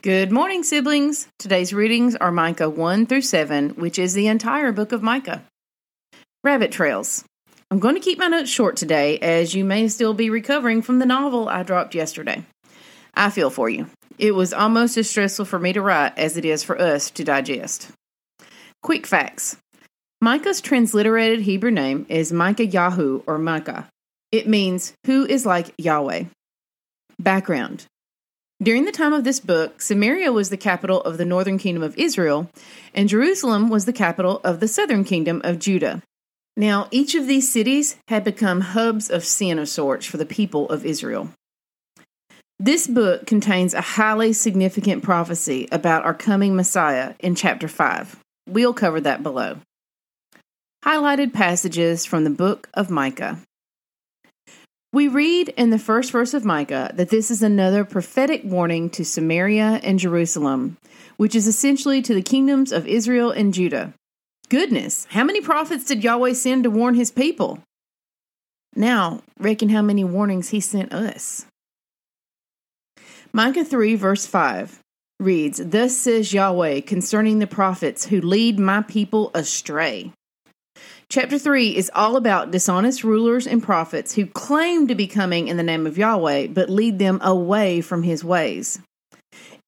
Good morning, siblings. Today's readings are Micah 1 through 7, which is the entire book of Micah. Rabbit Trails. I'm going to keep my notes short today, as you may still be recovering from the novel I dropped yesterday. I feel for you. It was almost as stressful for me to write as it is for us to digest. Quick facts Micah's transliterated Hebrew name is Micah Yahu or Micah. It means who is like Yahweh. Background during the time of this book, Samaria was the capital of the northern kingdom of Israel, and Jerusalem was the capital of the southern kingdom of Judah. Now, each of these cities had become hubs of sin of sorts for the people of Israel. This book contains a highly significant prophecy about our coming Messiah in chapter 5. We'll cover that below. Highlighted passages from the book of Micah. We read in the first verse of Micah that this is another prophetic warning to Samaria and Jerusalem, which is essentially to the kingdoms of Israel and Judah. Goodness, how many prophets did Yahweh send to warn his people? Now, reckon how many warnings he sent us. Micah 3, verse 5 reads, Thus says Yahweh concerning the prophets who lead my people astray. Chapter 3 is all about dishonest rulers and prophets who claim to be coming in the name of Yahweh, but lead them away from his ways.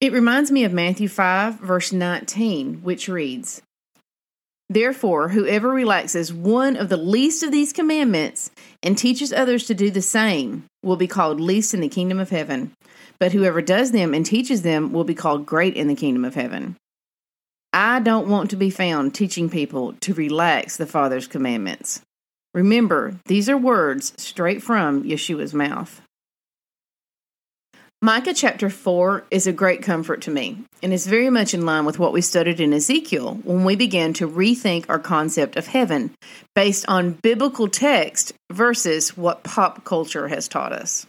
It reminds me of Matthew 5, verse 19, which reads Therefore, whoever relaxes one of the least of these commandments and teaches others to do the same will be called least in the kingdom of heaven. But whoever does them and teaches them will be called great in the kingdom of heaven. I don't want to be found teaching people to relax the Father's commandments. Remember, these are words straight from Yeshua's mouth. Micah chapter 4 is a great comfort to me and is very much in line with what we studied in Ezekiel when we began to rethink our concept of heaven based on biblical text versus what pop culture has taught us.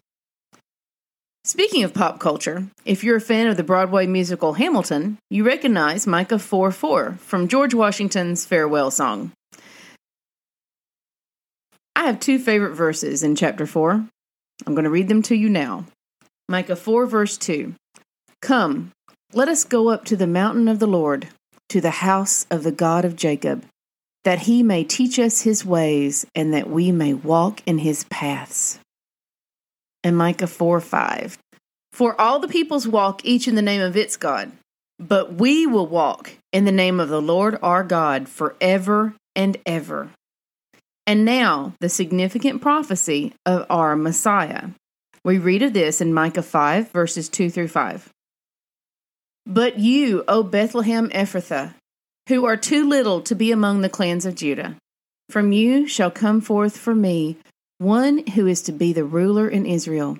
Speaking of pop culture, if you're a fan of the Broadway musical Hamilton, you recognize Micah 4 4 from George Washington's farewell song. I have two favorite verses in chapter 4. I'm going to read them to you now. Micah 4, verse 2 Come, let us go up to the mountain of the Lord, to the house of the God of Jacob, that he may teach us his ways, and that we may walk in his paths and Micah 4 5. For all the peoples walk each in the name of its God, but we will walk in the name of the Lord our God forever and ever. And now, the significant prophecy of our Messiah. We read of this in Micah 5, verses 2 through 5. But you, O Bethlehem Ephrathah, who are too little to be among the clans of Judah, from you shall come forth for me one who is to be the ruler in Israel,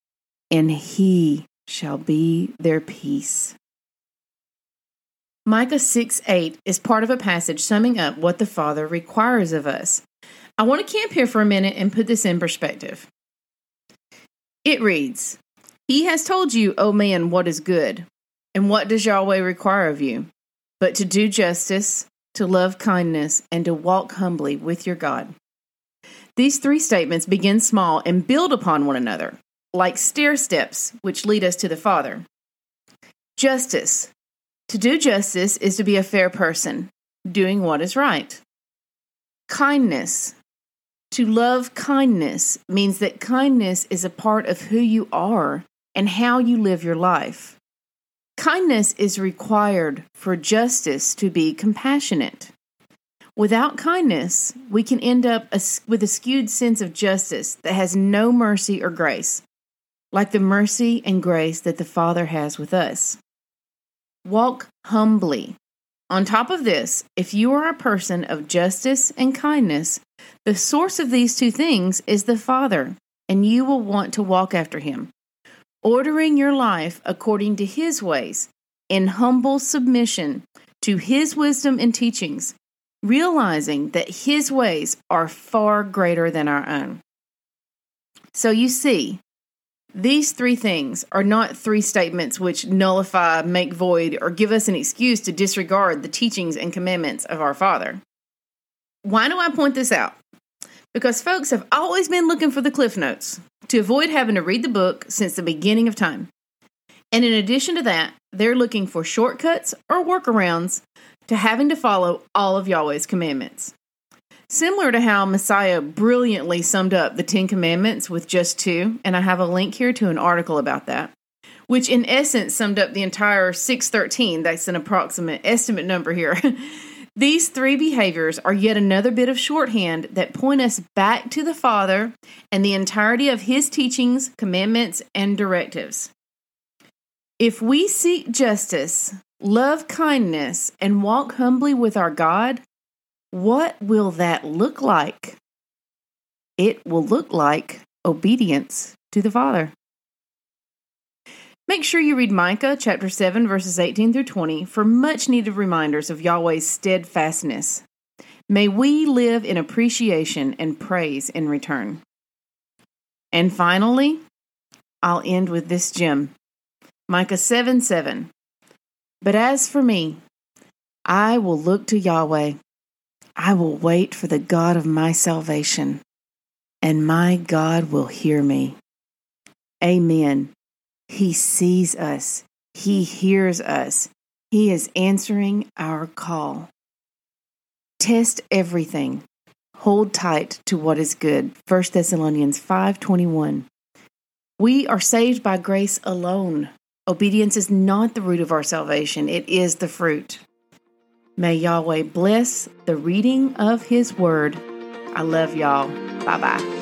and he shall be their peace. Micah 6 8 is part of a passage summing up what the Father requires of us. I want to camp here for a minute and put this in perspective. It reads He has told you, O man, what is good. And what does Yahweh require of you? But to do justice, to love kindness, and to walk humbly with your God. These three statements begin small and build upon one another, like stair steps which lead us to the Father. Justice. To do justice is to be a fair person, doing what is right. Kindness. To love kindness means that kindness is a part of who you are and how you live your life. Kindness is required for justice to be compassionate. Without kindness, we can end up with a skewed sense of justice that has no mercy or grace, like the mercy and grace that the Father has with us. Walk humbly. On top of this, if you are a person of justice and kindness, the source of these two things is the Father, and you will want to walk after Him, ordering your life according to His ways, in humble submission to His wisdom and teachings realizing that His ways are far greater than our own. So you see, these three things are not three statements which nullify, make void, or give us an excuse to disregard the teachings and commandments of our Father. Why do I point this out? Because folks have always been looking for the Cliff Notes to avoid having to read the book since the beginning of time. And in addition to that, they're looking for shortcuts or workarounds to having to follow all of Yahweh's commandments. Similar to how Messiah brilliantly summed up the Ten Commandments with just two, and I have a link here to an article about that, which in essence summed up the entire 613. That's an approximate estimate number here. These three behaviors are yet another bit of shorthand that point us back to the Father and the entirety of His teachings, commandments, and directives. If we seek justice, love kindness, and walk humbly with our God, what will that look like? It will look like obedience to the Father. Make sure you read Micah chapter 7, verses 18 through 20 for much needed reminders of Yahweh's steadfastness. May we live in appreciation and praise in return. And finally, I'll end with this gem Micah 7 7. But as for me, I will look to Yahweh. I will wait for the God of my salvation, and my God will hear me. Amen. He sees us, He hears us, He is answering our call. Test everything. Hold tight to what is good. 1 Thessalonians 5:21. We are saved by grace alone. Obedience is not the root of our salvation, it is the fruit. May Yahweh bless the reading of His word. I love y'all. Bye bye.